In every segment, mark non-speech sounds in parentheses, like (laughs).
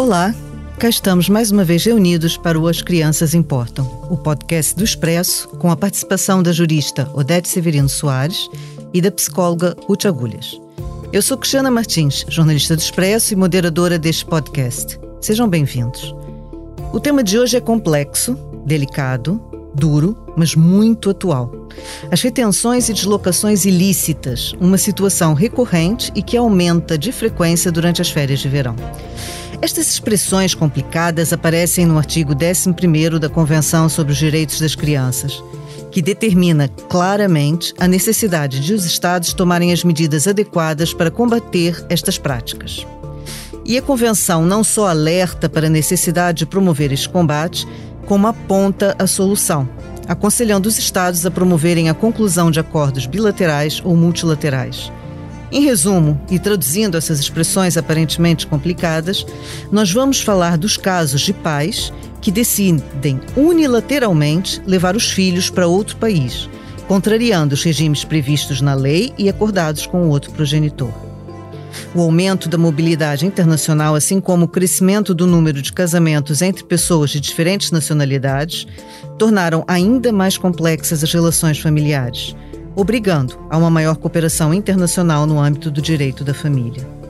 Olá, cá estamos mais uma vez reunidos para o As Crianças Importam, o podcast do Expresso, com a participação da jurista Odete Severino Soares e da psicóloga Ruth Agulhas. Eu sou Cristiana Martins, jornalista do Expresso e moderadora deste podcast. Sejam bem-vindos. O tema de hoje é complexo, delicado, duro, mas muito atual. As retenções e deslocações ilícitas, uma situação recorrente e que aumenta de frequência durante as férias de verão. Estas expressões complicadas aparecem no artigo 11 da Convenção sobre os Direitos das Crianças, que determina claramente a necessidade de os Estados tomarem as medidas adequadas para combater estas práticas. E a Convenção não só alerta para a necessidade de promover este combate, como aponta a solução, aconselhando os Estados a promoverem a conclusão de acordos bilaterais ou multilaterais. Em resumo, e traduzindo essas expressões aparentemente complicadas, nós vamos falar dos casos de pais que decidem unilateralmente levar os filhos para outro país, contrariando os regimes previstos na lei e acordados com o outro progenitor. O aumento da mobilidade internacional, assim como o crescimento do número de casamentos entre pessoas de diferentes nacionalidades, tornaram ainda mais complexas as relações familiares, obrigando a uma maior cooperação internacional no âmbito do direito da família.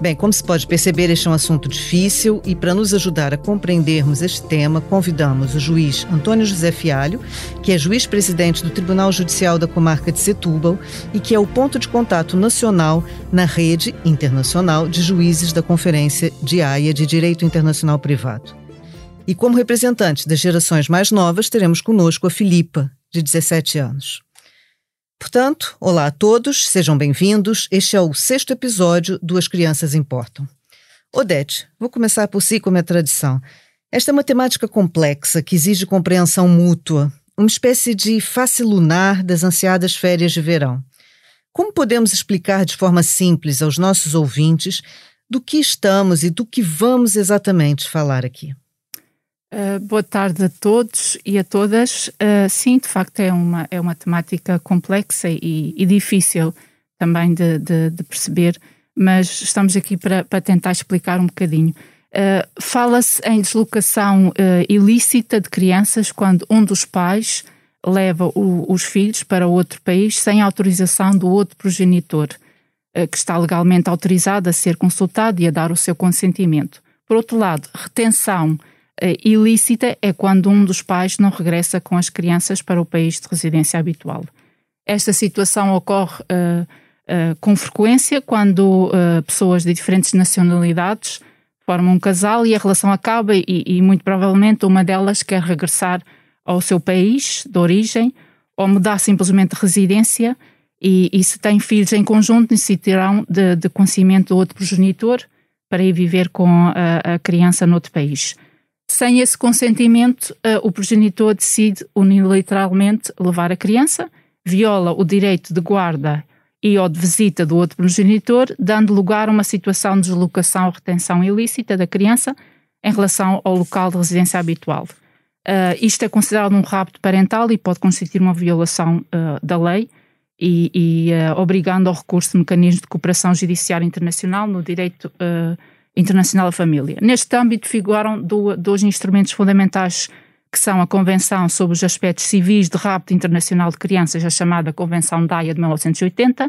Bem, como se pode perceber, este é um assunto difícil e, para nos ajudar a compreendermos este tema, convidamos o juiz Antônio José Fialho, que é juiz-presidente do Tribunal Judicial da Comarca de Setúbal e que é o ponto de contato nacional na rede internacional de juízes da Conferência de Haia de Direito Internacional Privado. E como representante das gerações mais novas, teremos conosco a Filipa, de 17 anos. Portanto, olá a todos, sejam bem-vindos. Este é o sexto episódio do As Crianças Importam. Odete, vou começar por si como é tradição. Esta é uma temática complexa que exige compreensão mútua, uma espécie de face lunar das ansiadas férias de verão. Como podemos explicar de forma simples aos nossos ouvintes do que estamos e do que vamos exatamente falar aqui? Uh, boa tarde a todos e a todas. Uh, sim, de facto é uma, é uma temática complexa e, e difícil também de, de, de, perceber, mas estamos aqui para, para tentar explicar um bocadinho. Uh, Fala-se em deslocação ilícita de crianças quando um dos pais leva o, os filhos para outro país sem autorização do outro progenitor, que está legalmente autorizado a ser consultado e a dar o seu consentimento. Por outro lado, retenção ilícita é quando um dos pais não regressa com as crianças para o país de residência habitual. Esta situação ocorre uh, uh, com frequência quando pessoas de diferentes nacionalidades formam um casal e a relação acaba e, e, muito provavelmente uma delas quer regressar ao seu país de origem ou mudar simplesmente de residência e, e se têm filhos em conjunto necessitarão de, de conhecimento do outro progenitor para ir viver com a, a criança noutro país. Sem esse consentimento, uh, o progenitor decide unilateralmente levar a criança, viola o direito de guarda e ou de visita do outro progenitor, dando lugar a uma situação de deslocação ou retenção ilícita da criança em relação ao local de residência habitual. Uh, isto é considerado um rapto parental e pode constituir uma violação uh, da lei e, e obrigando ao recurso de mecanismos de cooperação judiciária internacional no direito Internacional da Família. Neste âmbito figuram dois instrumentos fundamentais que são a Convenção sobre os Aspectos Civis de Rapto Internacional de Crianças, a chamada Convenção DAIA de 1980,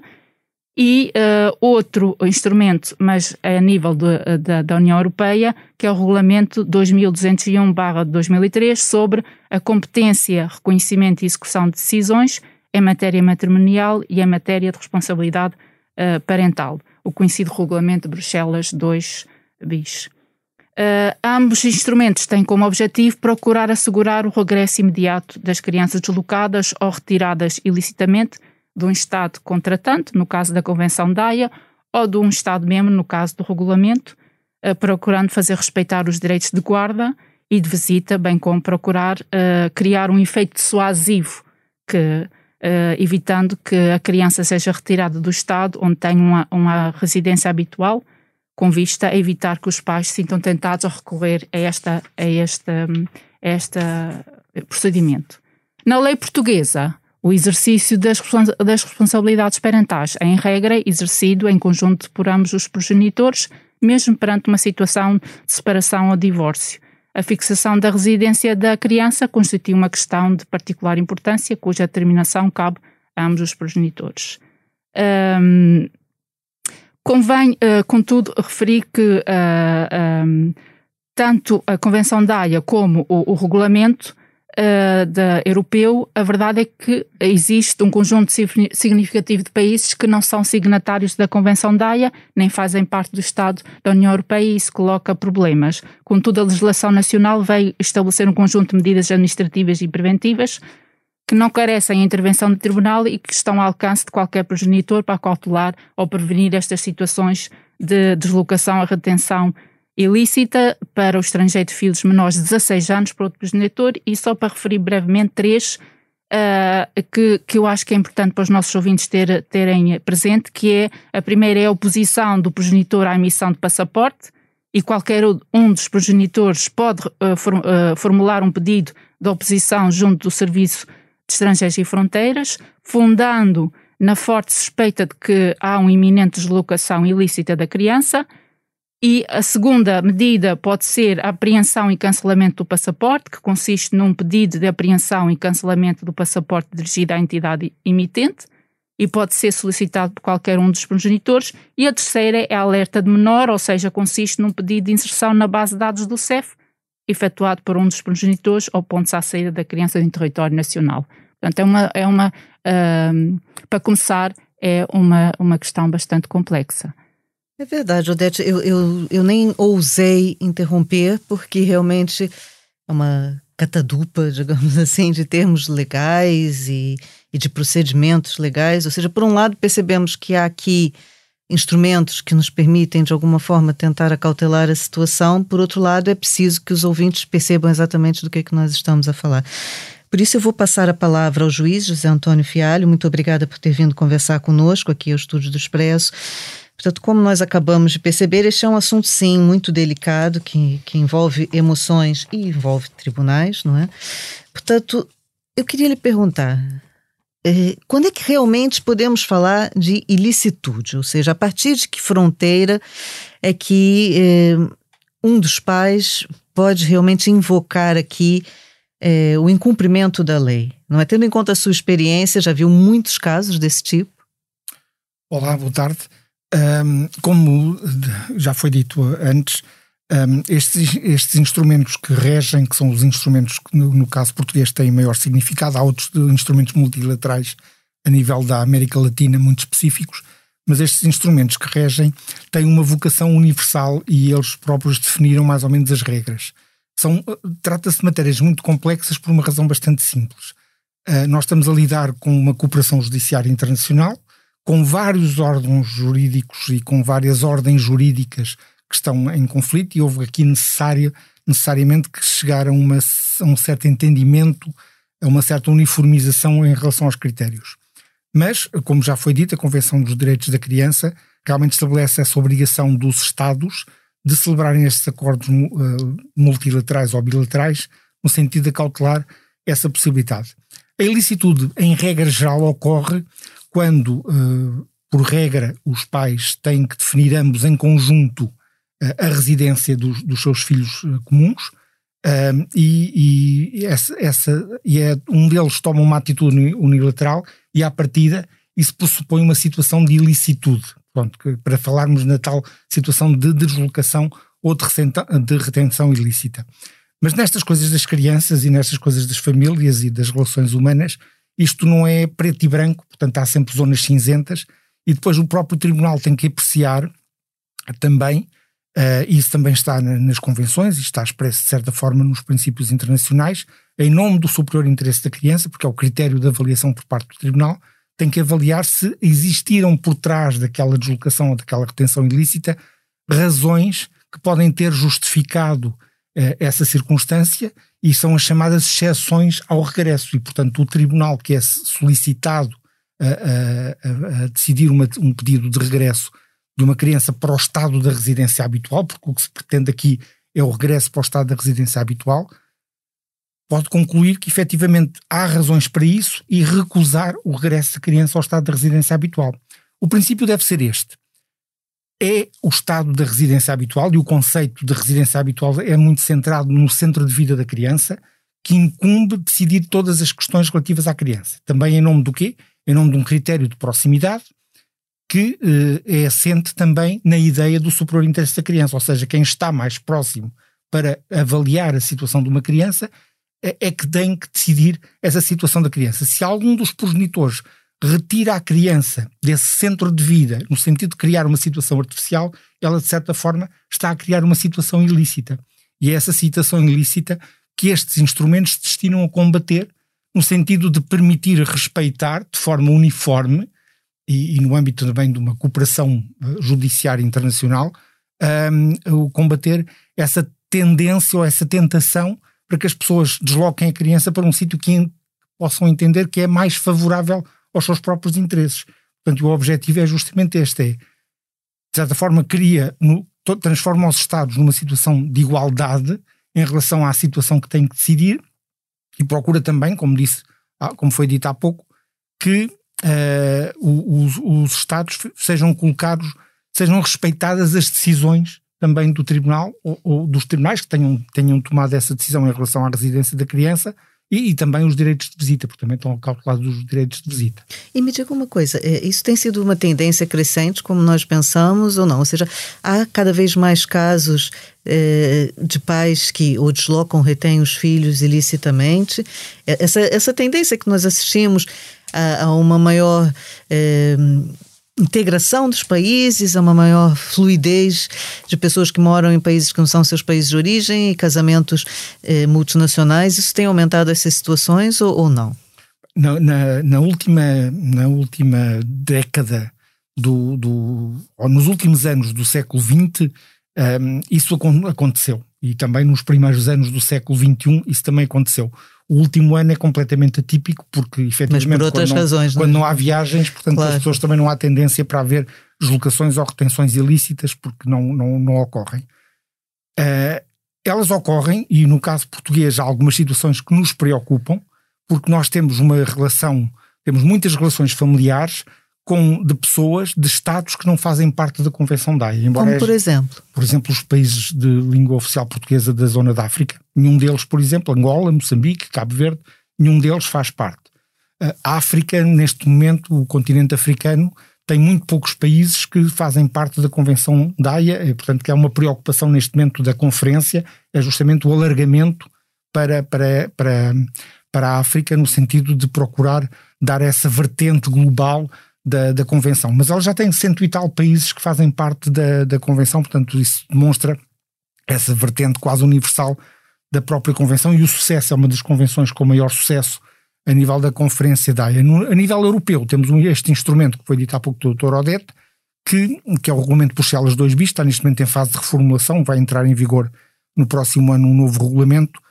e uh, outro instrumento, mas a nível de, de, da União Europeia, que é o Regulamento 2201-2003 sobre a competência, reconhecimento e execução de decisões em matéria matrimonial e em matéria de responsabilidade uh, parental, o conhecido Regulamento de Bruxelas 2 bis. Uh, ambos instrumentos têm como objetivo procurar assegurar o regresso imediato das crianças deslocadas ou retiradas ilicitamente de um Estado contratante, no caso da Convenção da ou de um Estado-membro, no caso do regulamento, uh, procurando fazer respeitar os direitos de guarda e de visita, bem como procurar uh, criar um efeito dissuasivo que evitando que a criança seja retirada do Estado onde tem uma, uma residência habitual com vista a evitar que os pais se sintam tentados a recorrer a, esta, a, esta, a este procedimento. Na lei portuguesa, O exercício das, das responsabilidades parentais é, em regra, exercido em conjunto por ambos os progenitores, mesmo perante uma situação de separação ou divórcio. A fixação da residência da criança constitui uma questão de particular importância, cuja determinação cabe a ambos os progenitores. Um, convém, uh, contudo, referir que uh, um, tanto a Convenção da Haia como o, o regulamento uh, da europeu, a verdade é que existe um conjunto significativo de países que não são signatários da Convenção da Haia, nem fazem parte do Estado da União Europeia e isso coloca problemas. Contudo, a legislação nacional veio estabelecer um conjunto de medidas administrativas e preventivas que não carecem a intervenção do tribunal e que estão ao alcance de qualquer progenitor para cautelar ou prevenir estas situações de deslocação, a retenção ilícita para o estrangeiro de filhos menores de 16 anos para outro progenitor. E só para referir brevemente três uh, que, que eu acho que é importante para os nossos ouvintes ter, terem presente, que é a primeira é a oposição do progenitor à emissão de passaporte e qualquer um dos progenitores pode uh, uh, formular um pedido de oposição junto do Serviço de Estrangeiros e Fronteiras, fundando na forte suspeita de que há uma iminente deslocação ilícita da criança, e a segunda medida pode ser a apreensão e cancelamento do passaporte, que consiste num pedido de apreensão e cancelamento do passaporte dirigido à entidade emitente e pode ser solicitado por qualquer um dos progenitores. E a terceira é a alerta de menor, ou seja, consiste num pedido de inserção na base de dados do CEF, efetuado por um dos progenitores ou pontos à saída da criança em território nacional. Portanto, é uma, é uma uh, para começar, é uma, uma questão bastante complexa. É verdade, Odete. Eu, eu, eu nem ousei interromper, porque realmente é uma catadupa, (laughs) digamos assim, de termos legais e, e de procedimentos legais. Ou seja, por um lado, percebemos que há aqui instrumentos que nos permitem, de alguma forma, tentar acautelar a situação. Por outro lado, é preciso que os ouvintes percebam exatamente do que é que nós estamos a falar. Por isso, eu vou passar a palavra ao juiz José Antônio Fialho. Muito obrigada por ter vindo conversar conosco aqui ao Estúdio do Expresso. Portanto, como nós acabamos de perceber, este é um assunto, sim, muito delicado, que, que envolve emoções e envolve tribunais, não é? Portanto, eu queria lhe perguntar, quando é que realmente podemos falar de ilicitude? Ou seja, a partir de que fronteira é que é, um dos pais pode realmente invocar aqui é, o incumprimento da lei? Não é? Tendo em conta a sua experiência, já viu muitos casos desse tipo? Olá, boa tarde. Um, como já foi dito antes, um, estes, estes, instrumentos que regem, que são os instrumentos que no, no, caso português têm maior significado, há outros instrumentos multilaterais a nível da América Latina muito específicos, mas estes instrumentos que regem têm uma vocação universal e eles próprios definiram mais ou menos as regras. São, trata-se de matérias muito complexas por uma razão bastante simples. Uh, nós estamos a lidar com uma cooperação judiciária internacional, com vários órgãos jurídicos e com várias ordens jurídicas que estão em conflito e houve aqui necessário, necessariamente que chegar a, uma, a um certo entendimento, a uma certa uniformização em relação aos critérios. Mas, como já foi dito, a Convenção dos Direitos da Criança realmente estabelece essa obrigação dos Estados de celebrarem estes acordos uh, multilaterais ou bilaterais no sentido de cautelar essa possibilidade. A ilicitude, em regra geral, ocorre quando, uh, por regra, os pais têm que definir ambos em conjunto a residência dos, dos seus filhos uh, comuns, e, e, essa, essa, e é, um deles toma uma atitude unilateral e, à partida, isso pressupõe uma situação de ilicitude. Pronto, que, para falarmos na tal situação de deslocação ou de, de retenção ilícita. Mas nestas coisas das crianças e nestas coisas das famílias e das relações humanas, isto não é preto e branco, portanto há sempre zonas cinzentas, e depois o próprio tribunal tem que apreciar também, uh, isso também está na, nas convenções e está expresso de certa forma nos princípios internacionais, em nome do superior interesse da criança, porque é o critério de avaliação por parte do tribunal, tem que avaliar se existiram por trás daquela deslocação ou daquela retenção ilícita razões que podem ter justificado uh, essa circunstância e são as chamadas exceções ao regresso. E, portanto, o tribunal que é solicitado a, a, a decidir uma, um pedido de regresso de uma criança para o estado da residência habitual, porque o que se pretende aqui é o regresso para o estado da residência habitual, pode concluir que efetivamente há razões para isso e recusar o regresso da criança ao estado de residência habitual. O princípio deve ser este. É o estado da residência habitual e o conceito de residência habitual é muito centrado no centro de vida da criança, que incumbe decidir todas as questões relativas à criança. Também em nome do quê? Em nome de um critério de proximidade que eh, é assente também na ideia do superior interesse da criança, ou seja, quem está mais próximo para avaliar a situação de uma criança é, é que tem que decidir essa situação da criança. Se algum dos progenitores retira a criança desse centro de vida, no sentido de criar uma situação artificial, ela de certa forma está a criar uma situação ilícita. E é essa situação ilícita que estes instrumentos destinam a combater, no sentido de permitir respeitar de forma uniforme e, e no âmbito também de uma cooperação eh, judiciária internacional, um, combater essa tendência ou essa tentação para que as pessoas desloquem a criança para um sítio que possam entender que é mais favorável aos seus próprios interesses. Portanto, o objetivo é justamente este: é, de certa forma, cria, no, transforma os Estados numa situação de igualdade em relação à situação que tem que decidir e procura também, como disse, ah, como foi dito há pouco, que uh, os, os Estados sejam colocados, sejam respeitadas as decisões também do tribunal ou, ou, dos tribunais que tenham, tenham tomado essa decisão em relação à residência da criança e, e, também os direitos de visita, porque também estão calculados os direitos de visita. E me diga uma coisa, é, isso tem sido uma tendência crescente, como nós pensamos, ou não? Ou seja, há cada vez mais casos eh, de pais que ou deslocam, retêm os filhos ilicitamente. É, essa, essa tendência que nós assistimos a, a uma maior eh, integração dos países, a uma maior fluidez de pessoas que moram em países que não são seus países de origem e casamentos eh, multinacionais. Isso tem aumentado essas situações ou, ou não? Na, na, na, última, na última década, do, do, ou nos últimos anos do século XX, um, isso aconteceu. E também nos primeiros anos do século XXI, isso também aconteceu. O último ano é completamente atípico porque, efetivamente, Mas por outras quando, razões, não, quando é? não há viagens, portanto, claro. as pessoas também não há tendência para haver deslocações ou retenções ilícitas porque não, não, não ocorrem. Uh, elas ocorrem, e no caso português há algumas situações que nos preocupam, porque nós temos uma relação, temos muitas relações familiares com, de pessoas de Estados que não fazem parte da Convenção da Haia. Como por exemplo? Por exemplo, os países de língua oficial portuguesa da zona da África. Nenhum deles, por exemplo, Angola, Moçambique, Cabo Verde, nenhum deles faz parte. A África, neste momento, o continente africano, tem muito poucos países que fazem parte da Convenção da Haia, e, portanto, que é uma preocupação neste momento da conferência, é justamente o alargamento para, para, para, para a África, no sentido de procurar dar essa vertente global da, da Convenção. Mas ela já tem cento e tal países que fazem parte da, da Convenção, portanto, isso demonstra essa vertente quase universal da própria Convenção e o sucesso é uma das convenções com maior sucesso a nível da Conferência da AIA. A nível europeu, temos este instrumento que foi dito há pouco do Dr. Odete, que, que é o Regulamento Bruxelas 2 bis, está neste momento em fase de reformulação, vai entrar em vigor no próximo ano um novo regulamento,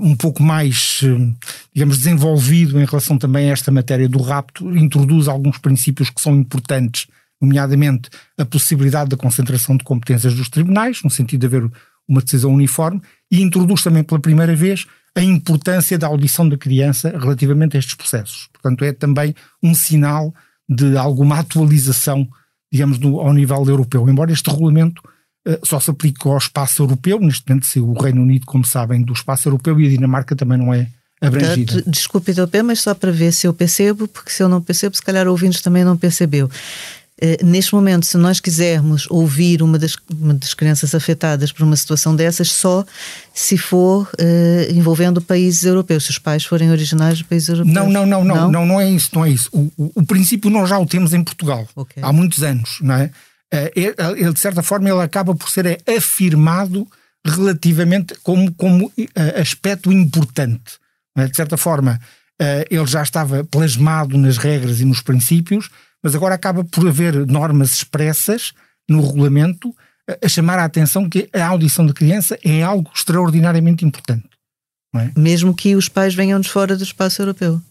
um pouco mais, uh, digamos, desenvolvido em relação também a esta matéria do rapto, introduz alguns princípios que são importantes, nomeadamente a possibilidade da concentração de competências dos tribunais, no sentido de haver uma decisão uniforme, e introduz também pela primeira vez a importância da audição da criança relativamente a estes processos. Portanto, é também um sinal de alguma atualização, digamos, do, ao nível europeu. Embora este regulamento só se aplique ao espaço europeu, neste momento, se o Reino Unido, como sabem, do espaço europeu e a Dinamarca também não é abrangida. Portanto, desculpe, mas só para ver se eu percebo, porque se eu não percebo, se calhar ouvintes também não percebeu. Eh, neste momento, se nós quisermos ouvir uma das, uma das crianças afetadas por uma situação dessas, só se for uh, envolvendo países europeus, se os pais forem originários de países europeus. Não, não, não, não, não, não, não é isso, não é isso. O, o, o, princípio nós já o temos em Portugal okay. há muitos anos, não é? Eh, ele, de certa forma, ele acaba por ser afirmado relativamente como, como aspecto importante. É? De certa forma, ele já estava plasmado nas regras e nos princípios, mas agora acaba por haver normas expressas no regulamento a chamar a atenção que a audição de criança é algo extraordinariamente importante. É? Mesmo que os pais venham de fora do espaço europeu.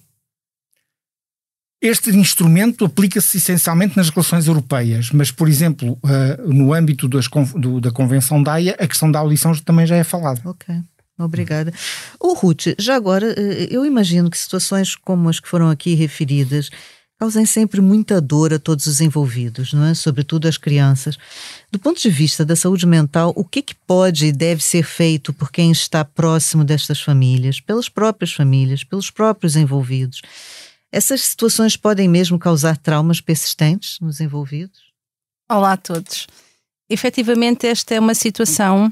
Este instrumento aplica-se essencialmente nas relações europeias, mas, por exemplo, uh, no âmbito do, da Convenção da AIA, a questão da audição também já é falada. Ok. Obrigada. O Ruth, já agora, eh, eu imagino que situações como as que foram aqui referidas causem sempre muita dor a todos os envolvidos, não é? Sobretudo as crianças. Do ponto de vista da saúde mental, o que, que pode e deve ser feito por quem está próximo destas famílias, pelas próprias famílias, pelos próprios envolvidos? Essas situações podem mesmo causar traumas persistentes nos envolvidos? Olá a todos. Efetivamente, esta é uma situação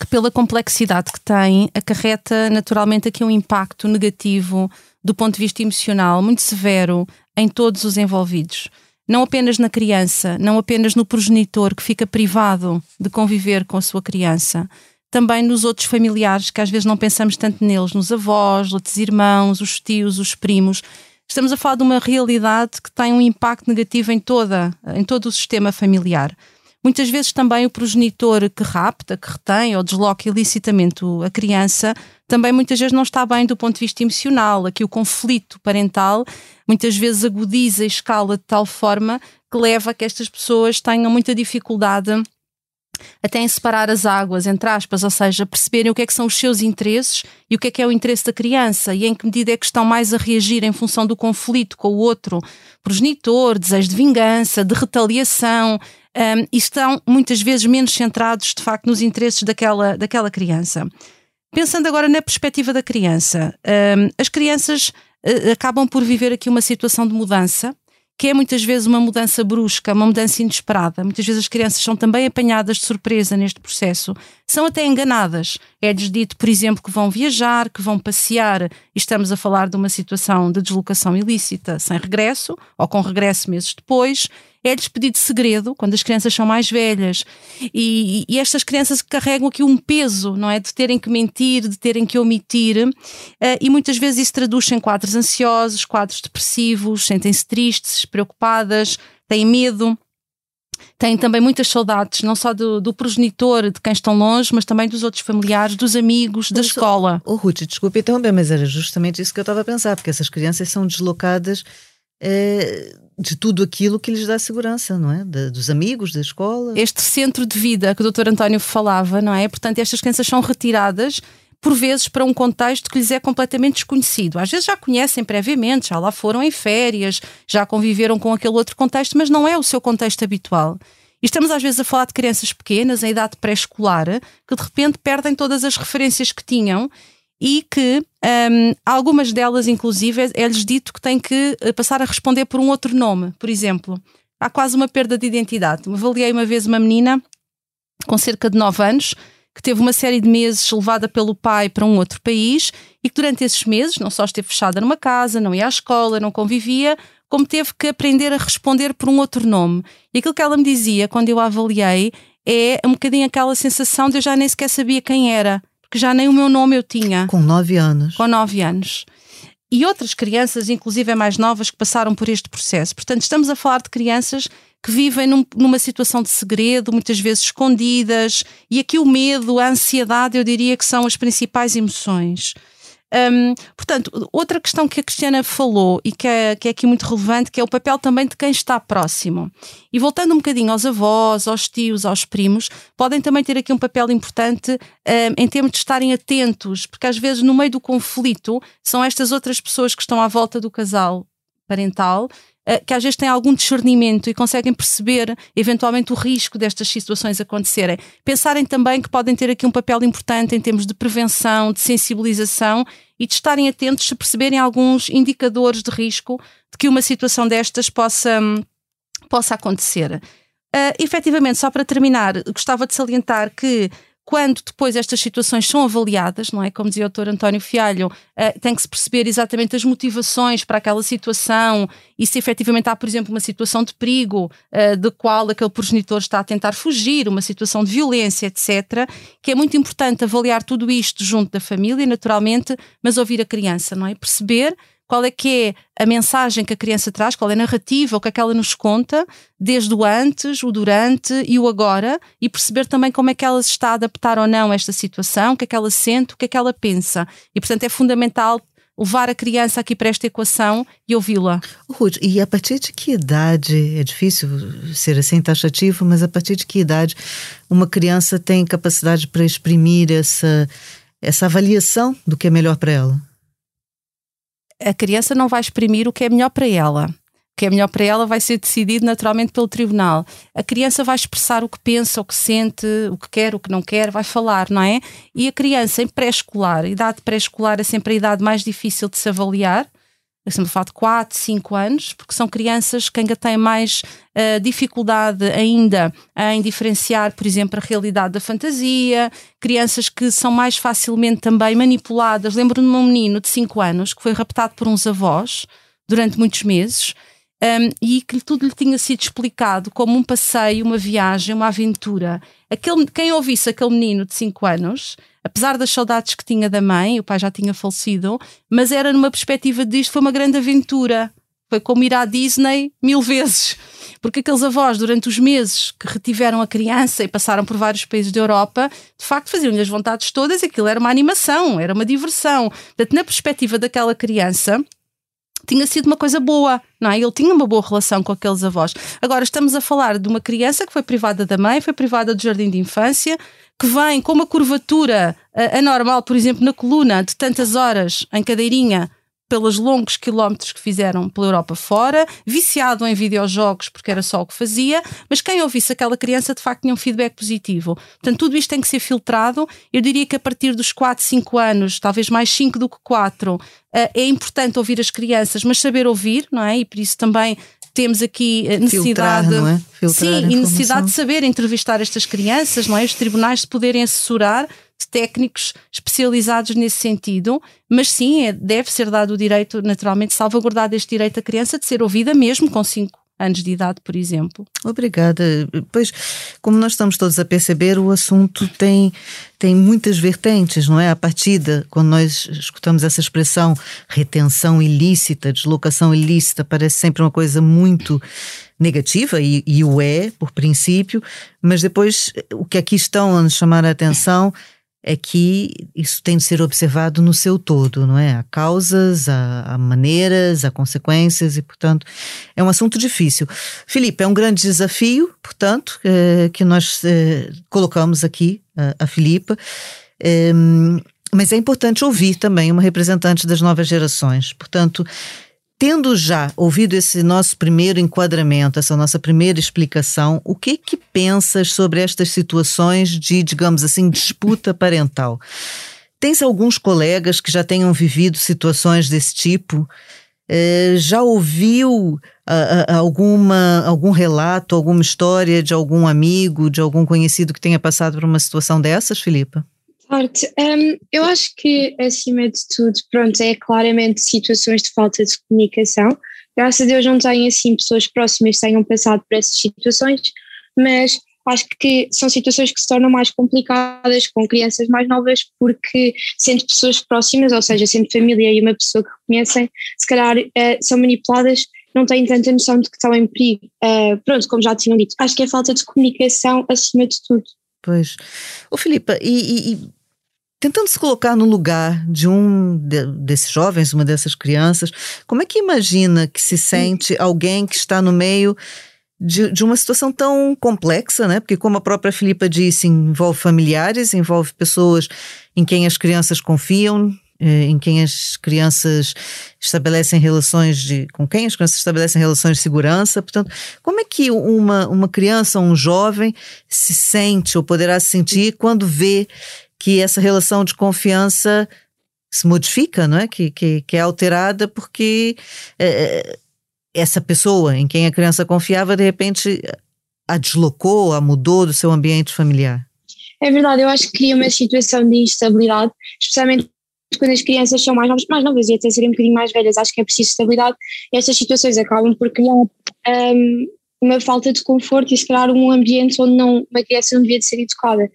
que, pela complexidade que tem, acarreta naturalmente aqui um impacto negativo do ponto de vista emocional muito severo em todos os envolvidos. Não apenas na criança, não apenas no progenitor que fica privado de conviver com a sua criança, também nos outros familiares que às vezes não pensamos tanto neles, nos avós, outros irmãos, os tios, os primos. Estamos a falar de uma realidade que tem um impacto negativo em toda, em todo o sistema familiar. Muitas vezes também o progenitor que rapta, que retém ou desloca ilicitamente a criança, também muitas vezes não está bem do ponto de vista emocional. Aqui o conflito parental muitas vezes agudiza e escala de tal forma que leva a que estas pessoas tenham muita dificuldade até em separar as águas, entre aspas, ou seja, perceberem o que é que são os seus interesses e o que é que é o interesse da criança e em que medida é que estão mais a reagir em função do conflito com o outro progenitor, desejo de vingança, de retaliação, um, e estão muitas vezes menos centrados de facto nos interesses daquela, daquela criança. Pensando agora na perspectiva da criança, um, as crianças uh, acabam por viver aqui uma situação de mudança que é muitas vezes uma mudança brusca, uma mudança inesperada. Muitas vezes as crianças são também apanhadas de surpresa neste processo, são até enganadas. É-lhes dito, por exemplo, que vão viajar, que vão passear, e estamos a falar de uma situação de deslocação ilícita sem regresso, ou com regresso meses depois, é-lhes pedido segredo quando as crianças são mais velhas. E, e, estas crianças carregam aqui um peso, não é? De terem que mentir, de terem que omitir. Uh, e muitas vezes isso traduz em quadros ansiosos, quadros depressivos, sentem-se tristes, preocupadas, têm medo. Têm também muitas saudades, não só do, do, progenitor, de quem estão longe, mas também dos outros familiares, dos amigos, da escola. Oh, Ruth, desculpe então, bem, mas era justamente isso que eu estava a pensar, porque essas crianças são deslocadas eh, de tudo aquilo que lhes dá segurança, não é? Dos amigos, da escola. Este centro de vida que o Dr. António falava, não é? Portanto, estas crianças são retiradas por vezes para um contexto que lhes é completamente desconhecido. Às vezes já conhecem previamente, já lá foram em férias, já conviveram com aquele outro contexto, mas não é o seu contexto habitual. E estamos às vezes a falar de crianças pequenas, em idade pré-escolar, que de repente perdem todas as referências que tinham e que um, algumas delas, inclusive, é-lhes é dito que têm que eh, passar a responder por um outro nome. Por exemplo, há quase uma perda de identidade. Avaliei uma vez uma menina com cerca de 9 anos que teve uma série de meses levada pelo pai para um outro país e que durante esses meses não só esteve fechada numa casa, não ia à escola, não convivia, como teve que aprender a responder por um outro nome. E aquilo que ela me dizia quando eu a avaliei é um bocadinho aquela sensação de eu já nem sequer sabia quem era que já nem o meu nome eu tinha. Com nove anos. Com nove anos. E outras crianças, inclusive mais novas, que passaram por este processo. Portanto, estamos a falar de crianças que vivem num, numa situação de segredo, muitas vezes escondidas, e aqui o medo, a ansiedade, eu diria que são as principais emoções. Um, portanto, outra questão que a Cristiana falou e que é, que é aqui muito relevante, que é o papel também de quem está próximo. E voltando um bocadinho aos avós, aos tios, aos primos, podem também ter aqui um papel importante um, em termos de estarem atentos, porque às vezes no meio do conflito são estas outras pessoas que estão à volta do casal parental que às vezes têm algum discernimento e conseguem perceber eventualmente o risco destas situações acontecerem. Pensarem também que podem ter aqui um papel importante em termos de prevenção, de sensibilização e de estarem atentos se perceberem alguns indicadores de risco de que uma situação destas possa, possa acontecer. Uh, efetivamente, só para terminar, gostava de salientar que quando depois estas situações são avaliadas, não é? Como dizia o Dr. António Fialho, uh, tem que se perceber exatamente as motivações para aquela situação e se efetivamente há, por exemplo, uma situação de perigo uh, de qual aquele progenitor está a tentar fugir, uma situação de violência, etc., que é muito importante avaliar tudo isto junto da família, naturalmente, mas ouvir a criança, não é? Perceber qual é que é a mensagem que a criança traz, qual é a narrativa, o que é que ela nos conta, desde o antes, o durante e o agora, e perceber também como é que ela se está a adaptar ou não a esta situação, o que é que ela sente, o que é que ela pensa. E, portanto, é fundamental levar a criança aqui para esta equação e ouvi-la. Ruth, e a partir de que idade, é difícil ser assim taxativo, mas a partir de que idade uma criança tem capacidade para exprimir essa essa avaliação do que é melhor para ela? A criança não vai exprimir o que é melhor para ela. O que é melhor para ela vai ser decidido naturalmente pelo tribunal. A criança vai expressar o que pensa, o que sente, o que quer, o que não quer, vai falar, não é? E a criança em pré-escolar, idade pré-escolar é sempre a idade mais difícil de se avaliar estamos a falar de 4, 5 anos, porque são crianças que ainda têm mais uh, dificuldade ainda em diferenciar, por exemplo, a realidade da fantasia, crianças que são mais facilmente também manipuladas. Lembro-me de um menino de 5 anos que foi raptado por uns avós durante muitos meses. Um, e que tudo lhe tinha sido explicado como um passeio, uma viagem, uma aventura. Aquele, quem ouvisse aquele menino de 5 anos apesar das saudades que tinha da mãe, o pai já tinha falecido, mas era numa perspectiva disto, foi uma grande aventura. Foi como ir à Disney mil vezes. Porque aqueles avós, durante os meses que retiveram a criança e passaram por vários países da Europa, de facto faziam-lhe as vontades todas aquilo era uma animação, era uma diversão. Portanto, na perspectiva daquela criança, tinha sido uma coisa boa, não é? Ele tinha uma boa relação com aqueles avós. Agora estamos a falar de uma criança que foi privada da mãe, foi privada do jardim de infância, que vem com uma curvatura uh, anormal, por exemplo, na coluna, de tantas horas em cadeirinha, pelos longos quilómetros que fizeram pela Europa fora, viciado em videojogos porque era só o que fazia, mas quem ouvisse aquela criança de facto tinha um feedback positivo. Portanto, tudo isto tem que ser filtrado. Eu diria que a partir dos 4, 5 anos, talvez mais 5 do que 4, eh, é importante ouvir as crianças, mas saber ouvir, não é? E por isso também temos aqui eh, necessidade, Filtrar, é? sim, e necessidade de saber entrevistar estas crianças, não é? Os tribunais de poderem assessorar de técnicos especializados nesse sentido, mas sim, é, deve ser dado o direito, naturalmente, salvaguardado este direito à criança de ser ouvida mesmo com 5 anos de idade, por exemplo. Obrigada. Pois, como nós estamos todos a perceber, o assunto tem, tem muitas vertentes, não é? A partida, quando nós escutamos essa expressão retenção ilícita, deslocação ilícita, parece sempre uma coisa muito negativa, e, e o é, por princípio, mas depois o que aqui estão a nos chamar a atenção é que isso tem de ser observado no seu todo, não é? Há causas, há, há, maneiras, há consequências e, portanto, é um assunto difícil. Filipe, é um grande desafio, portanto, é, que nós é, colocamos aqui, a, a Filipa, é, mas é importante ouvir também uma representante das novas gerações. Portanto, Tendo já ouvido esse nosso primeiro enquadramento, essa nossa primeira explicação, o que que pensas sobre estas situações de, digamos assim, disputa parental? Tens alguns colegas que já tenham vivido situações desse tipo? É, já ouviu alguma, algum relato, alguma história de algum amigo, de algum conhecido que tenha passado por uma situação dessas, Filipa? Parte. Um, eu acho que, acima de tudo, pronto, é claramente situações de falta de comunicação. Graças a Deus não tenho, assim, pessoas próximas que tenham passado por essas situações, mas acho que são situações que se tornam mais complicadas com crianças mais novas, porque sendo pessoas próximas, ou seja, sendo família e uma pessoa que conhecem, se calhar uh, são manipuladas, não têm tanta noção de que estão em perigo. Uh, pronto, como já tinham dito, acho que é falta de comunicação acima de tudo. Pois. Ô Filipa, e, e, tentando se colocar no lugar de um de, desses jovens, uma dessas crianças, como é que imagina que se sente alguém que está no meio de, de uma situação tão complexa, né? Porque como a própria Filipa disse, envolve familiares, envolve pessoas em quem as crianças confiam, eh, em quem as crianças estabelecem relações de com quem as crianças estabelecem relações de segurança. Portanto, como é que uma, uma criança um jovem se sente ou poderá se sentir quando vê que essa relação de confiança se modifica, não é? Que, que, que é alterada porque é, essa pessoa em quem a criança confiava de repente a deslocou, a mudou do seu ambiente familiar. É verdade, eu acho que cria uma situação de instabilidade, especialmente quando as crianças são mais novas, mais novas e até serem um bocadinho mais velhas, acho que é preciso estabilidade e estas situações acabam por criar um, uma falta de conforto e se um ambiente onde não, uma criança não devia de ser educada.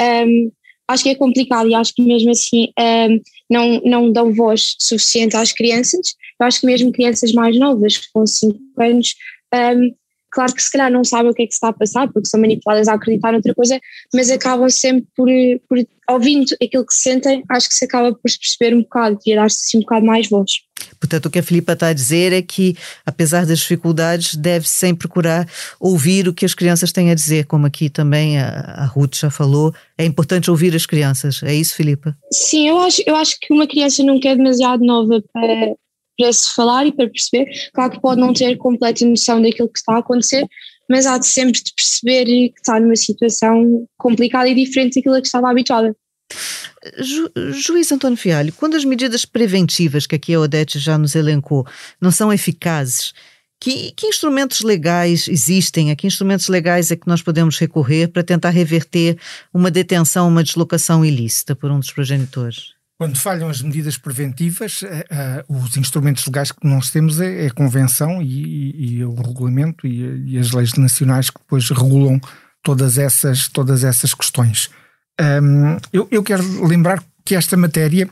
Um, acho que é complicado e acho que mesmo assim um, não, não dão voz suficiente às crianças. Eu acho que mesmo crianças mais novas, com 5 anos, um, claro que se calhar não sabem o que é que se está a passar, porque são manipuladas a acreditar noutra coisa, mas acabam sempre por, por ouvindo aquilo que sentem, acho que se acaba por se perceber um bocado e dar-se assim um bocado mais voz. Portanto, o que a Filipa está a dizer é que, apesar das dificuldades, deve sempre procurar ouvir o que as crianças têm a dizer, como aqui também a, a Ruth já falou. É importante ouvir as crianças, é isso, Filipa? Sim, eu acho, eu acho que uma criança nunca é demasiado nova para, para se falar e para perceber. Claro que pode não ter completa noção daquilo que está a acontecer, mas há de sempre de perceber que está numa situação complicada e diferente daquilo a que estava habituada. Ju, juiz António Fialho, quando as medidas preventivas que aqui a Odete já nos elencou não são eficazes, que, que, instrumentos legais existem? A que instrumentos legais é que nós podemos recorrer para tentar reverter uma detenção, uma deslocação ilícita por um dos progenitores? Quando falham as medidas preventivas, uh, os instrumentos legais que nós temos é, é a Convenção e, e, e, o regulamento e, e, as leis nacionais que depois regulam todas essas, todas essas questões. Um, eu, eu quero lembrar que esta matéria,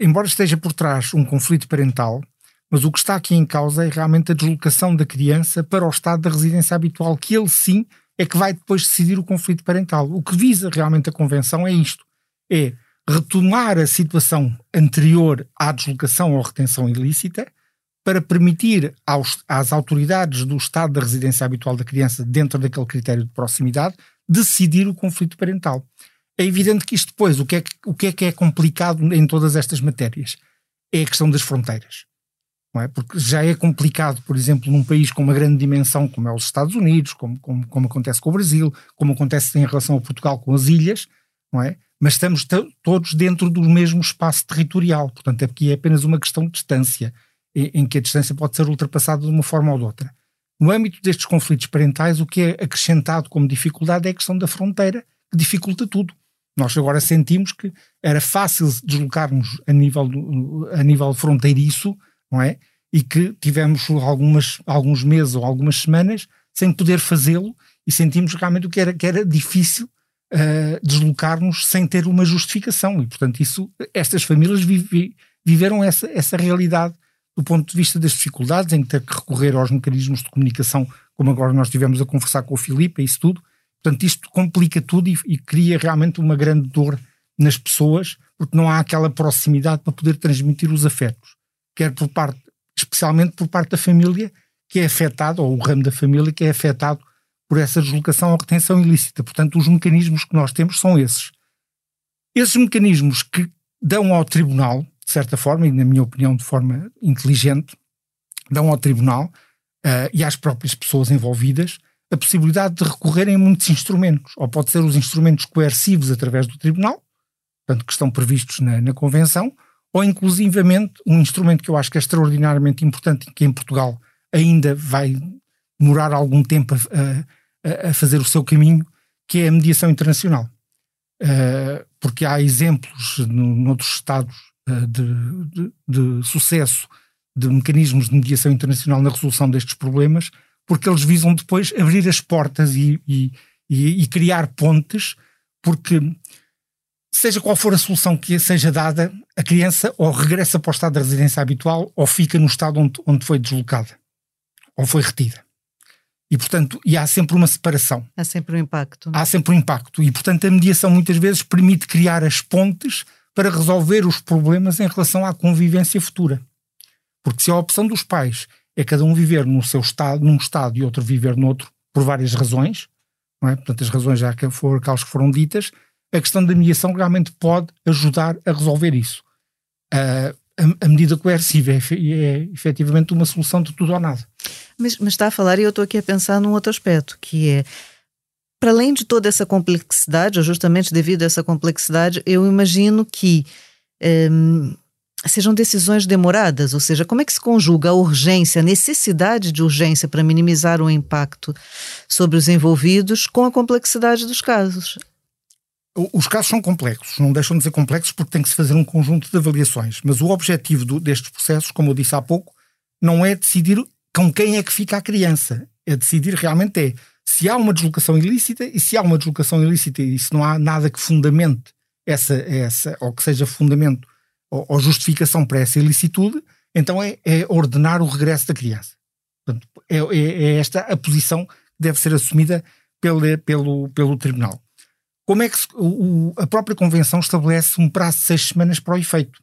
embora esteja por trás um conflito parental, mas o que está aqui em causa é realmente a deslocação da criança para o estado da residência habitual, que ele sim é que vai depois decidir o conflito parental. O que visa realmente a Convenção é isto: é retomar a situação anterior à deslocação ou retenção ilícita para permitir aos, às autoridades do estado da residência habitual da criança, dentro daquele critério de proximidade, decidir o conflito parental. É evidente que isto depois, o que, é que, o que é que é complicado em todas estas matérias? É a questão das fronteiras. Não é? Porque já é complicado, por exemplo, num país com uma grande dimensão como é os Estados Unidos, como, como, como acontece com o Brasil, como acontece em relação a Portugal com as ilhas, não é? Mas estamos todos dentro do mesmo espaço territorial, portanto aqui é apenas uma questão de distância, em, em que a distância pode ser ultrapassada de uma forma ou de outra. No âmbito destes conflitos parentais, o que é acrescentado como dificuldade é a questão da fronteira, que dificulta tudo. Nós agora sentimos que era fácil deslocarmos a nível, a nível fronteiriço, não é? E que tivemos algumas, alguns meses ou algumas semanas sem poder fazê-lo e sentimos realmente que era, que era difícil uh, deslocar-nos sem ter uma justificação. E, portanto, isso, estas famílias vive, viveram essa, essa realidade do ponto de vista das dificuldades em ter que recorrer aos mecanismos de comunicação, como agora nós estivemos a conversar com o Filipe, isso tudo, Portanto, isto complica tudo e, e, cria realmente uma grande dor nas pessoas, porque não há aquela proximidade para poder transmitir os afetos, quer por parte, especialmente por parte da família que é afetado, ou o ramo da família que é afetado por essa deslocação ou retenção ilícita. Portanto, os mecanismos que nós temos são esses. Esses mecanismos que dão ao tribunal, de certa forma, e na minha opinião de forma inteligente, dão ao tribunal uh, e às próprias pessoas envolvidas a possibilidade de recorrerem a muitos instrumentos, ou pode ser os instrumentos coercivos através do tribunal, portanto, que estão previstos na, na Convenção, ou inclusivamente um instrumento que eu acho que é extraordinariamente importante e que em Portugal ainda vai demorar algum tempo a, a, a fazer o seu caminho, que é a mediação internacional. Uh, porque há exemplos no, noutros Estados uh, de, de, de, sucesso de mecanismos de mediação internacional na resolução destes problemas porque eles visam depois abrir as portas e, e, e, e criar pontes, porque seja qual for a solução que seja dada, a criança ou regressa para o estado da residência habitual ou fica no estado onde, onde foi deslocada ou foi retida. E, portanto, e há sempre uma separação. Há sempre um impacto. Não? É? Há sempre um impacto. E, portanto, a mediação muitas vezes permite criar as pontes para resolver os problemas em relação à convivência futura. Porque se a opção dos pais é cada um viver no seu estado, num estado e outro viver noutro, por várias razões, não é? Portanto, as razões já que foram aquelas que foram ditas, a questão da mediação realmente pode ajudar a resolver isso. Uh, a, a, medida coerciva é, é efetivamente uma solução de tudo ou nada. Mas, mas está a falar, e eu estou aqui a pensar num outro aspecto, que é para além de toda essa complexidade, ou justamente devido a essa complexidade, eu imagino que um, sejam decisões demoradas, ou seja, como é que se conjuga a urgência, a necessidade de urgência para minimizar o impacto sobre os envolvidos com a complexidade dos casos? Os casos são complexos, não deixam de ser complexos porque tem que se fazer um conjunto de avaliações, mas o objetivo do, destes processos, como eu disse há pouco, não é decidir com quem é que fica a criança, é decidir realmente é se há uma deslocação ilícita e se há uma deslocação ilícita e se não há nada que fundamente essa, essa ou que seja fundamento ou, justificação para essa ilicitude, então é, é, ordenar o regresso da criança. Portanto, é, é, é, esta a posição que deve ser assumida pelo, pelo, pelo Tribunal. Como é que se, o, a própria Convenção estabelece um prazo de seis semanas para o efeito?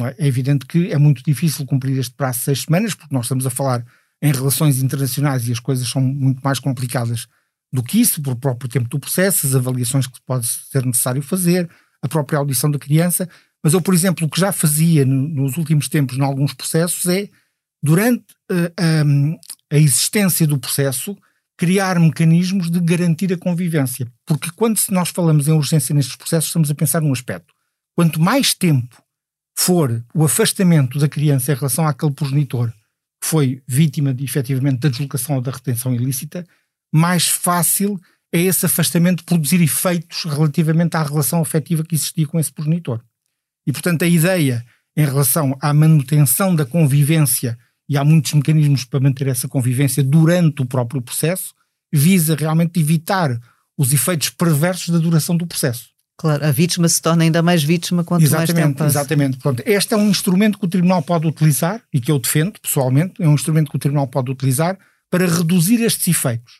É? é? evidente que é muito difícil cumprir este prazo de seis semanas, porque nós estamos a falar em relações internacionais e as coisas são muito mais complicadas do que isso, por próprio tempo do processo, as avaliações que pode ser necessário fazer, a própria audição da criança. Mas eu, por exemplo, o que já fazia nos últimos tempos em alguns processos é, durante uh, eh, um, a existência do processo, criar mecanismos de garantir a convivência. Porque quando nós falamos em urgência nestes processos, estamos a pensar num aspecto. Quanto mais tempo for o afastamento da criança em relação àquele progenitor foi vítima de, efetivamente da deslocação ou da retenção ilícita, mais fácil é esse afastamento produzir efeitos relativamente à relação afetiva que existia com esse progenitor. E, portanto, a ideia em relação à manutenção da convivência, e há muitos mecanismos para manter essa convivência durante o próprio processo, visa realmente evitar os efeitos perversos da duração do processo. Claro, a vítima se torna ainda mais vítima quanto exatamente, mais tempo passa. Exatamente. Pronto, este é um instrumento que o Tribunal pode utilizar, e que eu defendo pessoalmente, é um instrumento que o Tribunal pode utilizar para reduzir estes efeitos.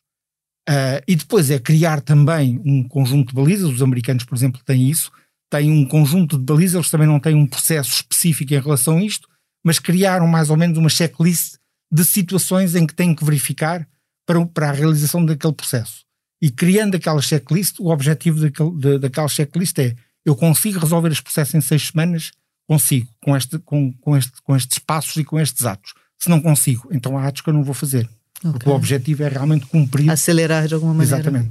Uh, e depois é criar também um conjunto de balizas, os americanos, por exemplo, têm isso, têm um conjunto de balizas, eles também não têm um processo específico em relação a isto, mas criaram mais ou menos uma checklist de situações em que têm que verificar para, para a realização daquele processo. E criando aquela checklist, o objetivo daquele, de, daquela checklist é eu consigo resolver este processo em seis semanas? Consigo, com, este, com, com, este, com estes passos e com estes atos. Se não consigo, então há atos que eu não vou fazer. Okay. Porque o objetivo é realmente cumprir. Acelerar de alguma maneira. Exatamente.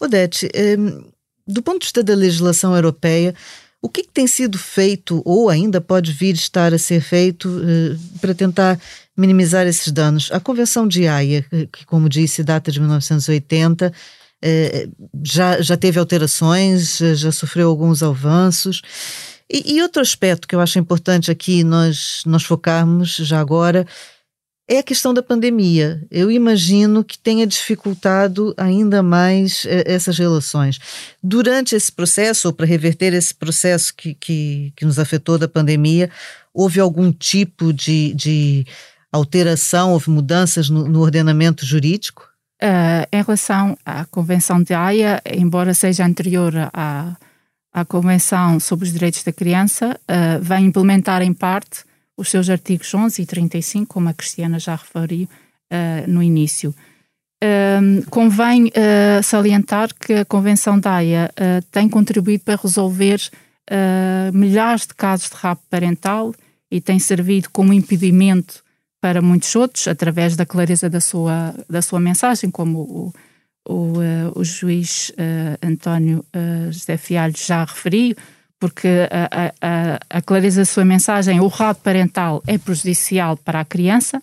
Odete, um, do ponto de vista da legislação europeia, o que, que, tem sido feito ou ainda pode vir estar a ser feito uh, para tentar minimizar esses danos? A Convenção de Haia, que, como disse, data de 1980, uh, já, já teve alterações, já sofreu alguns avanços. E, e, outro aspecto que eu acho importante aqui nós, nós focarmos já agora é a questão da pandemia. Eu imagino que tenha dificultado ainda mais eh, essas relações. Durante esse processo, ou para reverter esse processo que, que, que nos afetou da pandemia, houve algum tipo de, de alteração, houve mudanças no, no ordenamento jurídico? Uh, em relação à Convenção de Haia, embora seja anterior à, à Convenção sobre os Direitos da Criança, uh, vai implementar em parte os seus artigos 11 e 35, como a Cristiana já referiu uh, no início. Convém salientar que a Convenção da Haia tem contribuído para resolver milhares de casos de rapto parental e tem servido como impedimento para muitos outros, através da clareza da sua, da sua mensagem, como o, o, o juiz António José Fialho já referiu, porque a, a, a clareza da sua mensagem, o rato parental é prejudicial para a criança,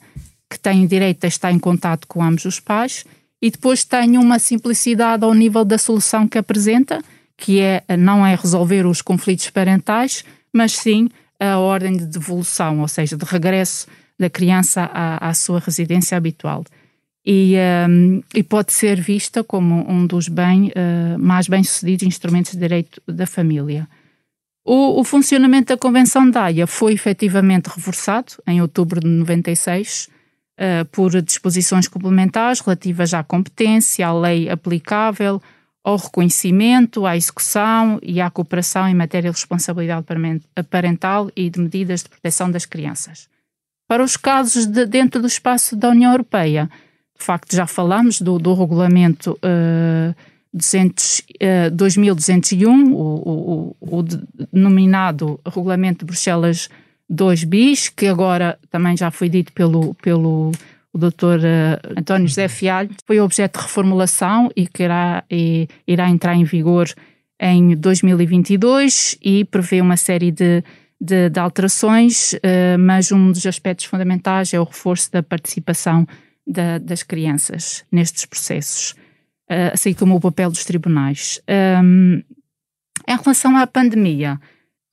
que tem direito a estar em contato com ambos os pais, e depois tem uma simplicidade ao nível da solução que apresenta, que é não é resolver os conflitos parentais, mas sim a ordem de devolução, ou seja, de regresso da criança à, à sua residência habitual. E, um, e, pode ser vista como um dos bem, uh, mais bem-sucedidos instrumentos de direito da família. O, o, funcionamento da Convenção da Haia foi efetivamente reforçado em outubro de 96 uh, eh, por disposições complementares relativas à competência, à lei aplicável, ao reconhecimento, à execução e à cooperação em matéria de responsabilidade parental e de medidas de proteção das crianças. Para os casos de, dentro do espaço da União Europeia, de facto já falamos do, do regulamento uh, 200, uh, 2201, o, o, o, denominado Regulamento de Bruxelas 2 bis, que agora também já foi dito pelo, pelo o Dr. Uh, António José Fialho, foi objeto de reformulação e que irá, e, irá entrar em vigor em 2022 e prevê uma série de, de, de alterações, uh, mas um dos aspectos fundamentais é o reforço da participação da, das crianças nestes processos uh, assim como o papel dos tribunais. Um, em relação à pandemia,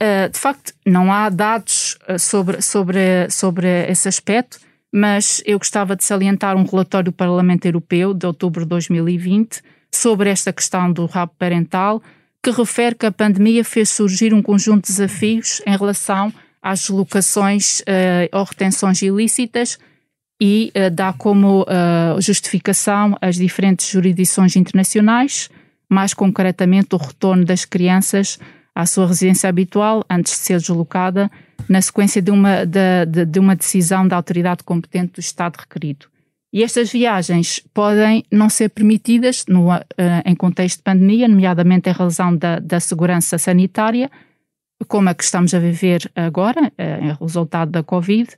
uh, de facto, não há dados sobre, sobre, sobre esse aspecto, mas eu gostava de salientar um relatório do Parlamento Europeu de outubro de 2020 sobre esta questão do rabo parental, que refere que a pandemia fez surgir um conjunto de desafios em relação às locações uh, ou retenções ilícitas e uh, dá como uh, justificação as diferentes jurisdições internacionais, mais concretamente o retorno das crianças à sua residência habitual antes de ser deslocada, na sequência de uma, de, de, de uma decisão da autoridade competente do Estado requerido. E estas viagens podem não ser permitidas no, uh, em contexto de pandemia, nomeadamente em razão da, da segurança sanitária, como a que estamos a viver agora, uh, em resultado da Covid,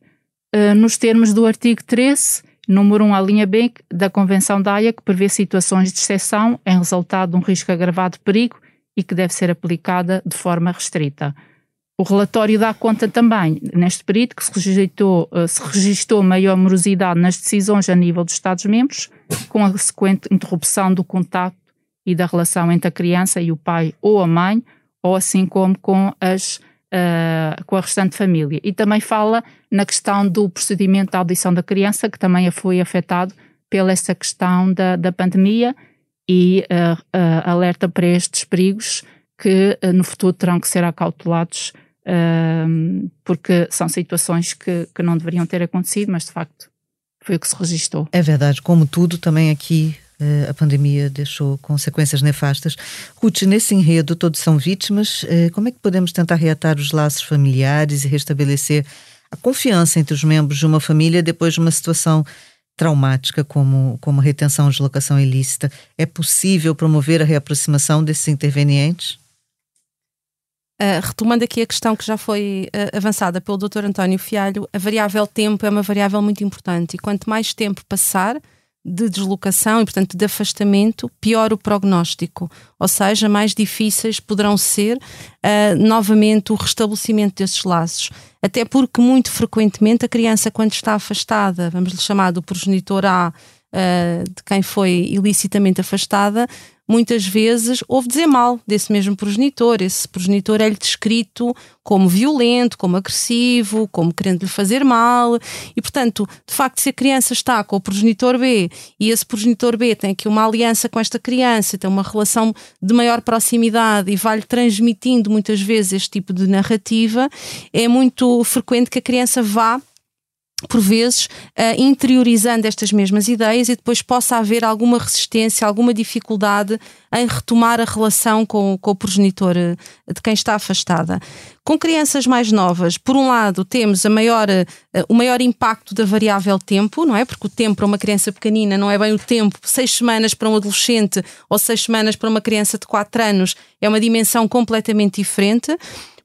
uh, nos termos do artigo 13, número 1, a linha B da Convenção da Haia, que prevê situações de exceção em resultado de um risco agravado de perigo e que deve ser aplicada de forma restrita. O relatório dá conta também, neste período, que se eh, se registrou maior morosidade nas decisões a nível dos Estados-membros, com a sequente interrupção do contato e da relação entre a criança e o pai ou a mãe, ou assim como com, as, uh, com a restante família. E também fala na questão do procedimento da audição da criança, que também foi afetado pela essa questão da, da pandemia e uh, uh, alerta para estes perigos que no futuro terão que ser acautelados porque são situações que, que não deveriam ter acontecido, mas de facto foi o que se registrou. É verdade, como tudo, também aqui eh, a pandemia deixou consequências nefastas. Ruth, nesse enredo todos são vítimas, eh, como é que podemos tentar reatar os laços familiares e restabelecer a confiança entre os membros de uma família depois de uma situação traumática como, como retenção ou deslocação ilícita? É possível promover a reaproximação desses intervenientes? Uh, retomando aqui a questão que já foi uh, avançada pelo Dr. António Fialho, a variável tempo é uma variável muito importante e quanto mais tempo passar de deslocação e, portanto, de afastamento, pior o prognóstico, ou seja, mais difíceis poderão ser uh, novamente o restabelecimento desses laços. Até porque, muito frequentemente, a criança, quando está afastada, vamos lhe chamar do progenitor A, de quem foi ilicitamente afastada, muitas vezes ouve dizer mal desse mesmo progenitor. Esse progenitor é-lhe descrito como violento, como agressivo, como querendo lhe fazer mal. E, portanto, de facto, se a criança está com o progenitor B e esse progenitor B tem aqui uma aliança com esta criança, tem uma relação de maior proximidade e vai-lhe transmitindo muitas vezes este tipo de narrativa, é muito frequente que a criança vá por vezes, uh, interiorizando estas mesmas ideias e depois possa haver alguma resistência, alguma dificuldade em retomar a relação com, com o progenitor uh, de quem está afastada. Com crianças mais novas, por um lado, temos maior, uh, o maior impacto da variável tempo, não é? Porque o tempo para uma criança pequenina não é bem o tempo, seis semanas para um adolescente ou seis semanas para uma criança de quatro anos é uma dimensão completamente diferente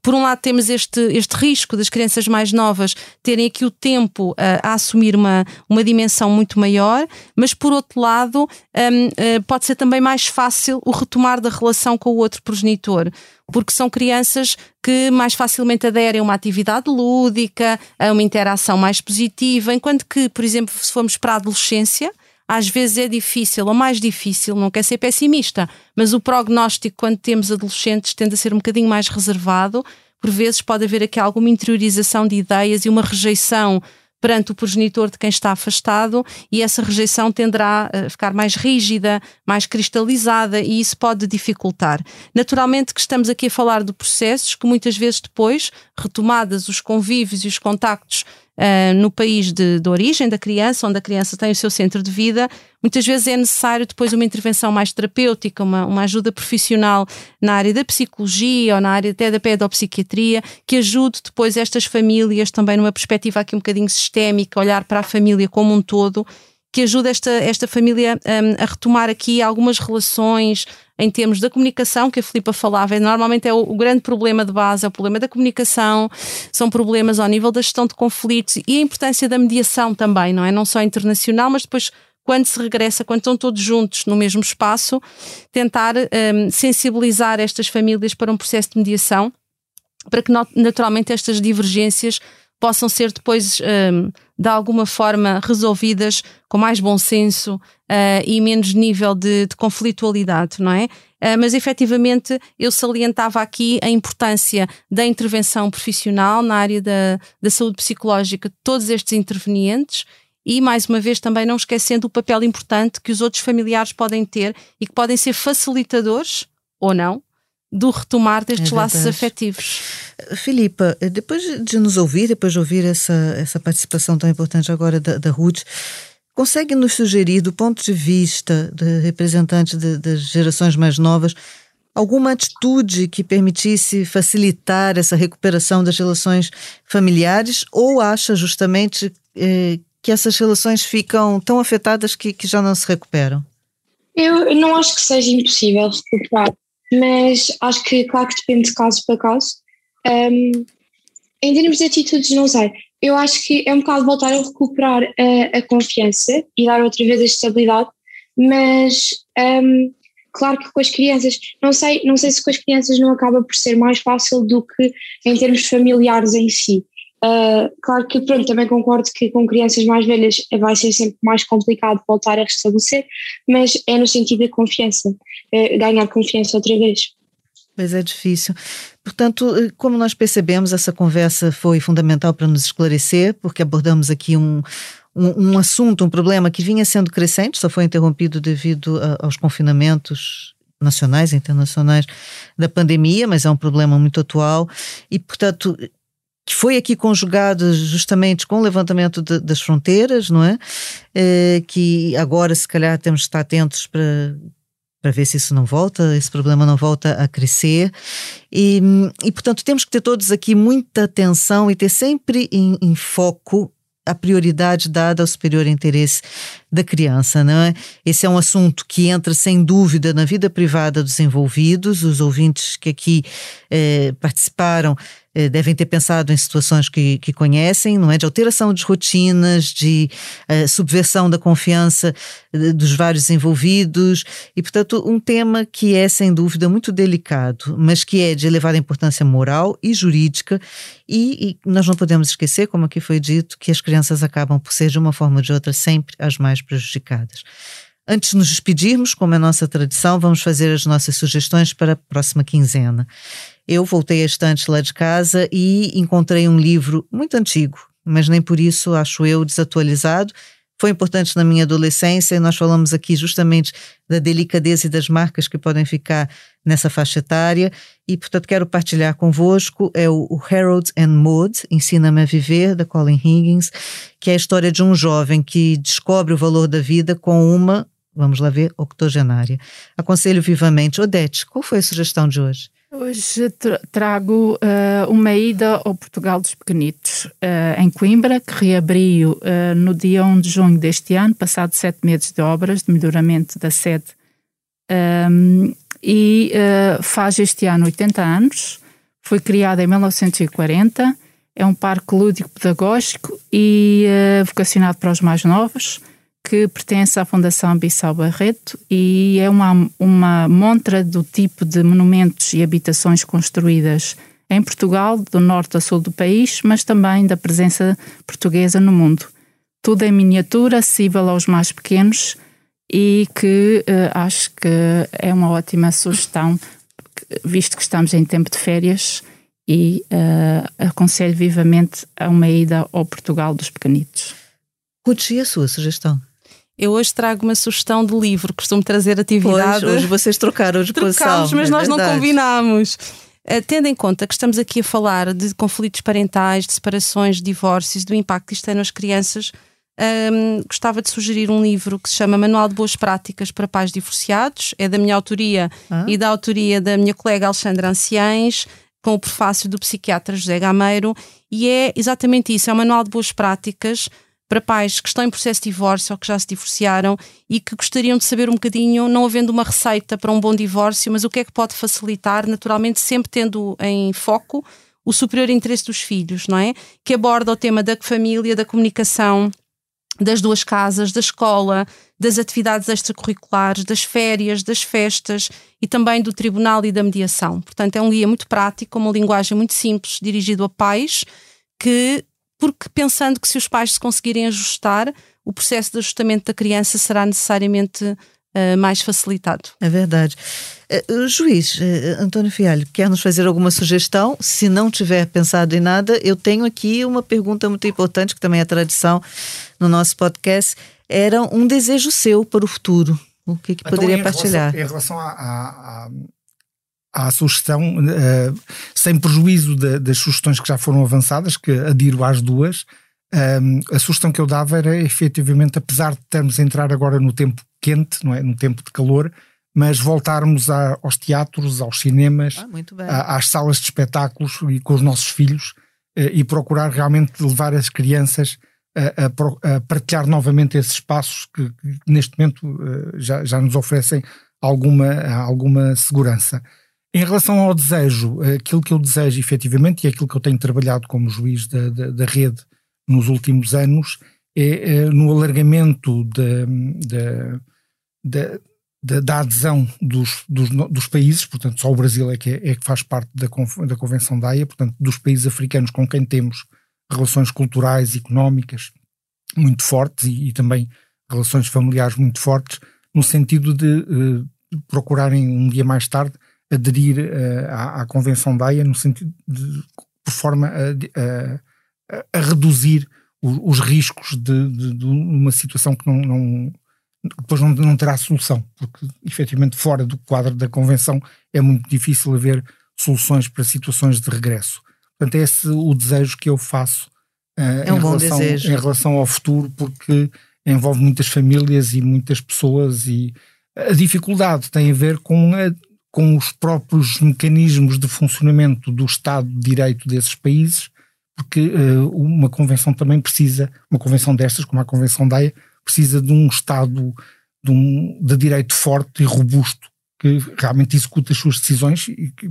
por um lado temos este, este risco das crianças mais novas terem aqui o tempo uh, a assumir uma, uma dimensão muito maior, mas por outro lado um, uh, eh, pode ser também mais fácil o retomar da relação com o outro progenitor porque são crianças que mais facilmente aderem a uma atividade lúdica, a uma interação mais positiva, enquanto que, por exemplo, se formos para a adolescência, às vezes é difícil, ou mais difícil, não quer ser pessimista, mas o prognóstico quando temos adolescentes tende a ser um bocadinho mais reservado. Por vezes pode haver aqui alguma interiorização de ideias e uma rejeição perante o progenitor de quem está afastado e essa rejeição tenderá a ficar mais rígida, mais cristalizada e isso pode dificultar. Naturalmente que estamos aqui a falar de processos que muitas vezes depois, retomadas os convívios e os contactos uh, no país de, de, origem da criança, onde a criança tem o seu centro de vida, muitas vezes é necessário depois uma intervenção mais terapêutica, uma, uma ajuda profissional na área da psicologia ou na área até da pedopsiquiatria, que ajude depois estas famílias também numa perspectiva aqui um bocadinho sistémica, olhar para a família como um todo que ajude esta, esta família um, a retomar aqui algumas relações em termos da comunicação, que a Filipa falava, normalmente é o, o, grande problema de base, é o problema da comunicação, são problemas ao nível da gestão de conflitos e a importância da mediação também, não é? Não só internacional, mas depois quando se regressa, quando estão todos juntos no mesmo espaço, tentar um, sensibilizar estas famílias para um processo de mediação, para que naturalmente estas divergências possam ser depois um, de alguma forma resolvidas com mais bom senso uh, e menos nível de, de conflitualidade, não é? Uh, mas efetivamente eu salientava aqui a importância da intervenção profissional na área da, da saúde psicológica de todos estes intervenientes e, mais uma vez, também não esquecendo o papel importante que os outros familiares podem ter e que podem ser facilitadores ou não do retomar destes é laços afetivos. Filipa, depois de nos ouvir, depois de ouvir essa, essa participação tão importante agora da, da Ruth, consegue nos sugerir, do ponto de vista de representante de, das gerações mais novas, alguma atitude que permitisse facilitar essa recuperação das relações familiares ou acha justamente eh, que essas relações ficam tão afetadas que, que já não se recuperam? Eu não acho que seja impossível recuperar, mas acho que, claro que depende de caso para caso. Um, em termos de atitudes, não sei. Eu acho que é um bocado voltar a recuperar a, a confiança e dar outra vez a estabilidade, mas um, claro que com as crianças, não sei, não sei se com as crianças não acaba por ser mais fácil do que em termos familiares em si. Uh, claro que pronto, também concordo que com crianças mais velhas vai ser sempre mais complicado voltar a restabelecer, mas é no sentido da confiança, ganhar confiança outra vez. Mas é difícil. Portanto, eh, como nós percebemos, essa conversa foi fundamental para nos esclarecer, porque abordamos aqui um, um, um assunto, um problema que vinha sendo crescente, só foi interrompido devido a, aos confinamentos nacionais e internacionais da pandemia, mas é um problema muito atual e, portanto, que foi aqui conjugado justamente com o levantamento de, das fronteiras, não é? é? Que agora, se calhar, temos de estar atentos para, para ver se isso não volta, esse problema não volta a crescer. E, e portanto, temos que ter todos aqui muita atenção e ter sempre em, em foco a prioridade dada ao superior interesse da criança, não é? Esse é um assunto que entra sem dúvida na vida privada dos envolvidos, os ouvintes que aqui eh, participaram eh, devem ter pensado em situações que, que conhecem, não é? De alteração de rotinas, de uh, subversão da confiança uh, dos vários envolvidos e, portanto, um tema que é, sem dúvida, muito delicado, mas que é de elevada importância moral e jurídica e, e nós não podemos esquecer, como aqui foi dito, que as crianças acabam por ser, de uma forma ou de outra, sempre as mais prejudicadas. Antes de nos despedirmos, como é nossa tradição, vamos fazer as nossas sugestões para a próxima quinzena. Eu voltei a estantes lá de casa e encontrei um livro muito antigo, mas nem por isso acho eu desatualizado. Foi importante na minha adolescência e nós falamos aqui justamente da delicadeza e das marcas que podem ficar nessa faixa etária e, portanto, quero partilhar convosco. É o, Harold and Maud, Ensina-me a Viver, da Colin Higgins, que é a história de um jovem que descobre o valor da vida com uma, vamos lá ver, octogenária. Aconselho vivamente. Odete, qual foi a sugestão de hoje? Hoje trago uh, uma ida ao Portugal dos Pequenitos, uh, em Coimbra, que reabriu uh, no dia 1 de junho deste ano, passado sete meses de obras de melhoramento da sede, um, e faz este ano 80 anos. Foi criada em 1940, é um parque lúdico-pedagógico e vocacionado para os mais novos que pertence à Fundação Bissau Barreto e é uma, uma montra do tipo de monumentos e habitações construídas em Portugal, do norte a sul do país, mas também da presença portuguesa no mundo. Tudo em miniatura, acessível aos mais pequenos e que uh, acho que é uma ótima sugestão, visto que estamos em tempo de férias e uh, aconselho vivamente a uma ida ao Portugal dos Pequenitos. Ruth, e a sua sugestão? Eu hoje trago uma sugestão de livro, costumo trazer atividade. Pois, hoje vocês trocaram de posição. Trocámos, mas é nós verdade. não combinámos. Uh, tendo em conta que estamos aqui a falar de conflitos parentais, de separações, de divórcios, do impacto que isto tem nas crianças, um, gostava de sugerir um livro que se chama Manual de Boas Práticas para Pais Divorciados. É da minha autoria ah. e da autoria da minha colega Alexandra Anciães, com o prefácio do psiquiatra José Gameiro. E é exatamente isso: é um manual de boas práticas para pais que estão em processo de divórcio ou que já se divorciaram e que gostariam de saber um bocadinho, não havendo uma receita para um bom divórcio, mas o que é que pode facilitar, naturalmente sempre tendo em foco o superior interesse dos filhos, não é? Que aborda o tema da família, da comunicação, das duas casas, da escola, das atividades extracurriculares, das férias, das festas e também do tribunal e da mediação. Portanto, é um guia muito prático, com uma linguagem muito simples, dirigido a pais que porque pensando que se os pais se conseguirem ajustar, o processo de ajustamento da criança será necessariamente uh, mais facilitado. É verdade. Uh, juiz uh, António Fialho, quer nos fazer alguma sugestão? Se não tiver pensado em nada, eu tenho aqui uma pergunta muito importante, que também é tradição no nosso podcast. Era um desejo seu para o futuro. O que, que então, poderia em partilhar? Relação, em relação a, a, à sugestão, uh, sem prejuízo de, das sugestões que já foram avançadas, que adiro às duas, um, a sugestão que eu dava era efetivamente, apesar de termos a entrar agora no tempo quente, não é? no tempo de calor, mas voltarmos a, aos teatros, aos cinemas, ah, às salas de espetáculos e com os nossos filhos uh, e procurar realmente levar as crianças a, a, a partilhar novamente esses espaços que, que neste momento uh, já, já nos oferecem alguma, alguma segurança. Em relação ao desejo, aquilo que eu desejo efetivamente e aquilo que eu tenho trabalhado como juiz da, da, da rede nos últimos anos é, é no alargamento da, da, da, da adesão dos, dos, dos, países, portanto, só o Brasil é que, é, é que faz parte da, da Convenção da AIA, portanto, dos países africanos com quem temos relações culturais, económicas muito fortes e, e também relações familiares muito fortes, no sentido de uh, procurarem um dia mais tarde aderir uh, à, à, Convenção da AIA, no sentido de, por forma a, a a, reduzir os, os riscos de, de, de, uma situação que não, não depois não, não, terá solução, porque efetivamente fora do quadro da Convenção é muito difícil haver soluções para situações de regresso. Portanto, é esse o desejo que eu faço uh, é um em, relação, desejo. em relação ao futuro, porque envolve muitas famílias e muitas pessoas e a dificuldade tem a ver com, a, com os próprios mecanismos de funcionamento do Estado de Direito desses países porque uh, uma convenção também precisa, uma convenção destas, como a Convenção da AIA, precisa de um Estado de, um, de direito forte e robusto que realmente executa as suas decisões,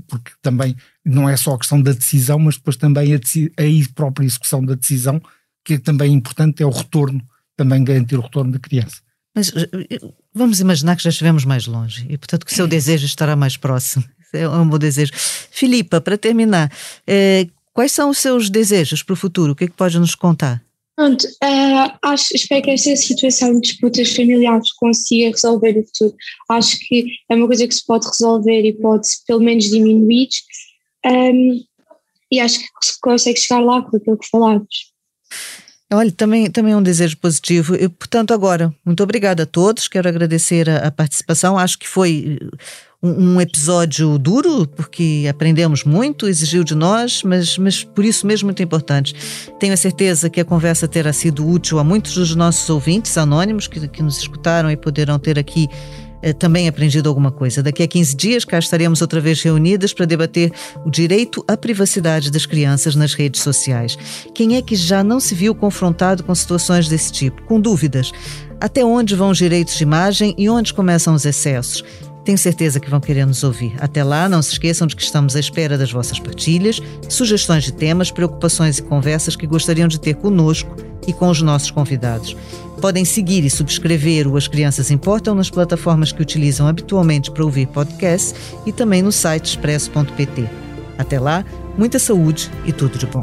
porque também não é só a questão da decisão, mas depois também a, a própria execução da decisão, que é também importante, é o retorno, também garantir o retorno da criança. Mas eh, vamos imaginar que já estivemos mais longe e, portanto, que o seu desejo estará mais próximo. (laughs) É um bom desejo. Filipa, para terminar, eh, Quais são os seus desejos para o futuro? O que é que pode nos contar? Pronto, uh, acho, espero que esta situação de disputas familiares consiga resolver no futuro. Acho que é uma coisa que se pode resolver e pode pelo menos diminuir. Um, e acho que se consegue chegar lá com aquilo que falamos. Olha, também, também é um desejo positivo. Eu, portanto, agora, muito obrigada a todos. Quero agradecer a, a participação. Acho que foi um, episódio duro, porque aprendemos muito, exigiu de nós, mas, mas por isso mesmo muito importante. Tenho a certeza que a conversa terá sido útil a muitos dos nossos ouvintes anônimos que, que nos escutaram e poderão ter aqui eh, também aprendido alguma coisa. Daqui a 15 dias cá estaremos outra vez reunidas para debater o direito à privacidade das crianças nas redes sociais. Quem é que já não se viu confrontado com situações desse tipo, com dúvidas? Até onde vão os direitos de imagem e onde começam os excessos? Tenho certeza que vão querer nos ouvir. Até lá, não se esqueçam de que estamos à espera das vossas partilhas, sugestões de temas, preocupações e conversas que gostariam de ter conosco e com os nossos convidados. Podem seguir e subscrever o As Crianças Importam nas plataformas que utilizam habitualmente para ouvir podcasts e também no site expresso.pt. Até lá, muita saúde e tudo de bom.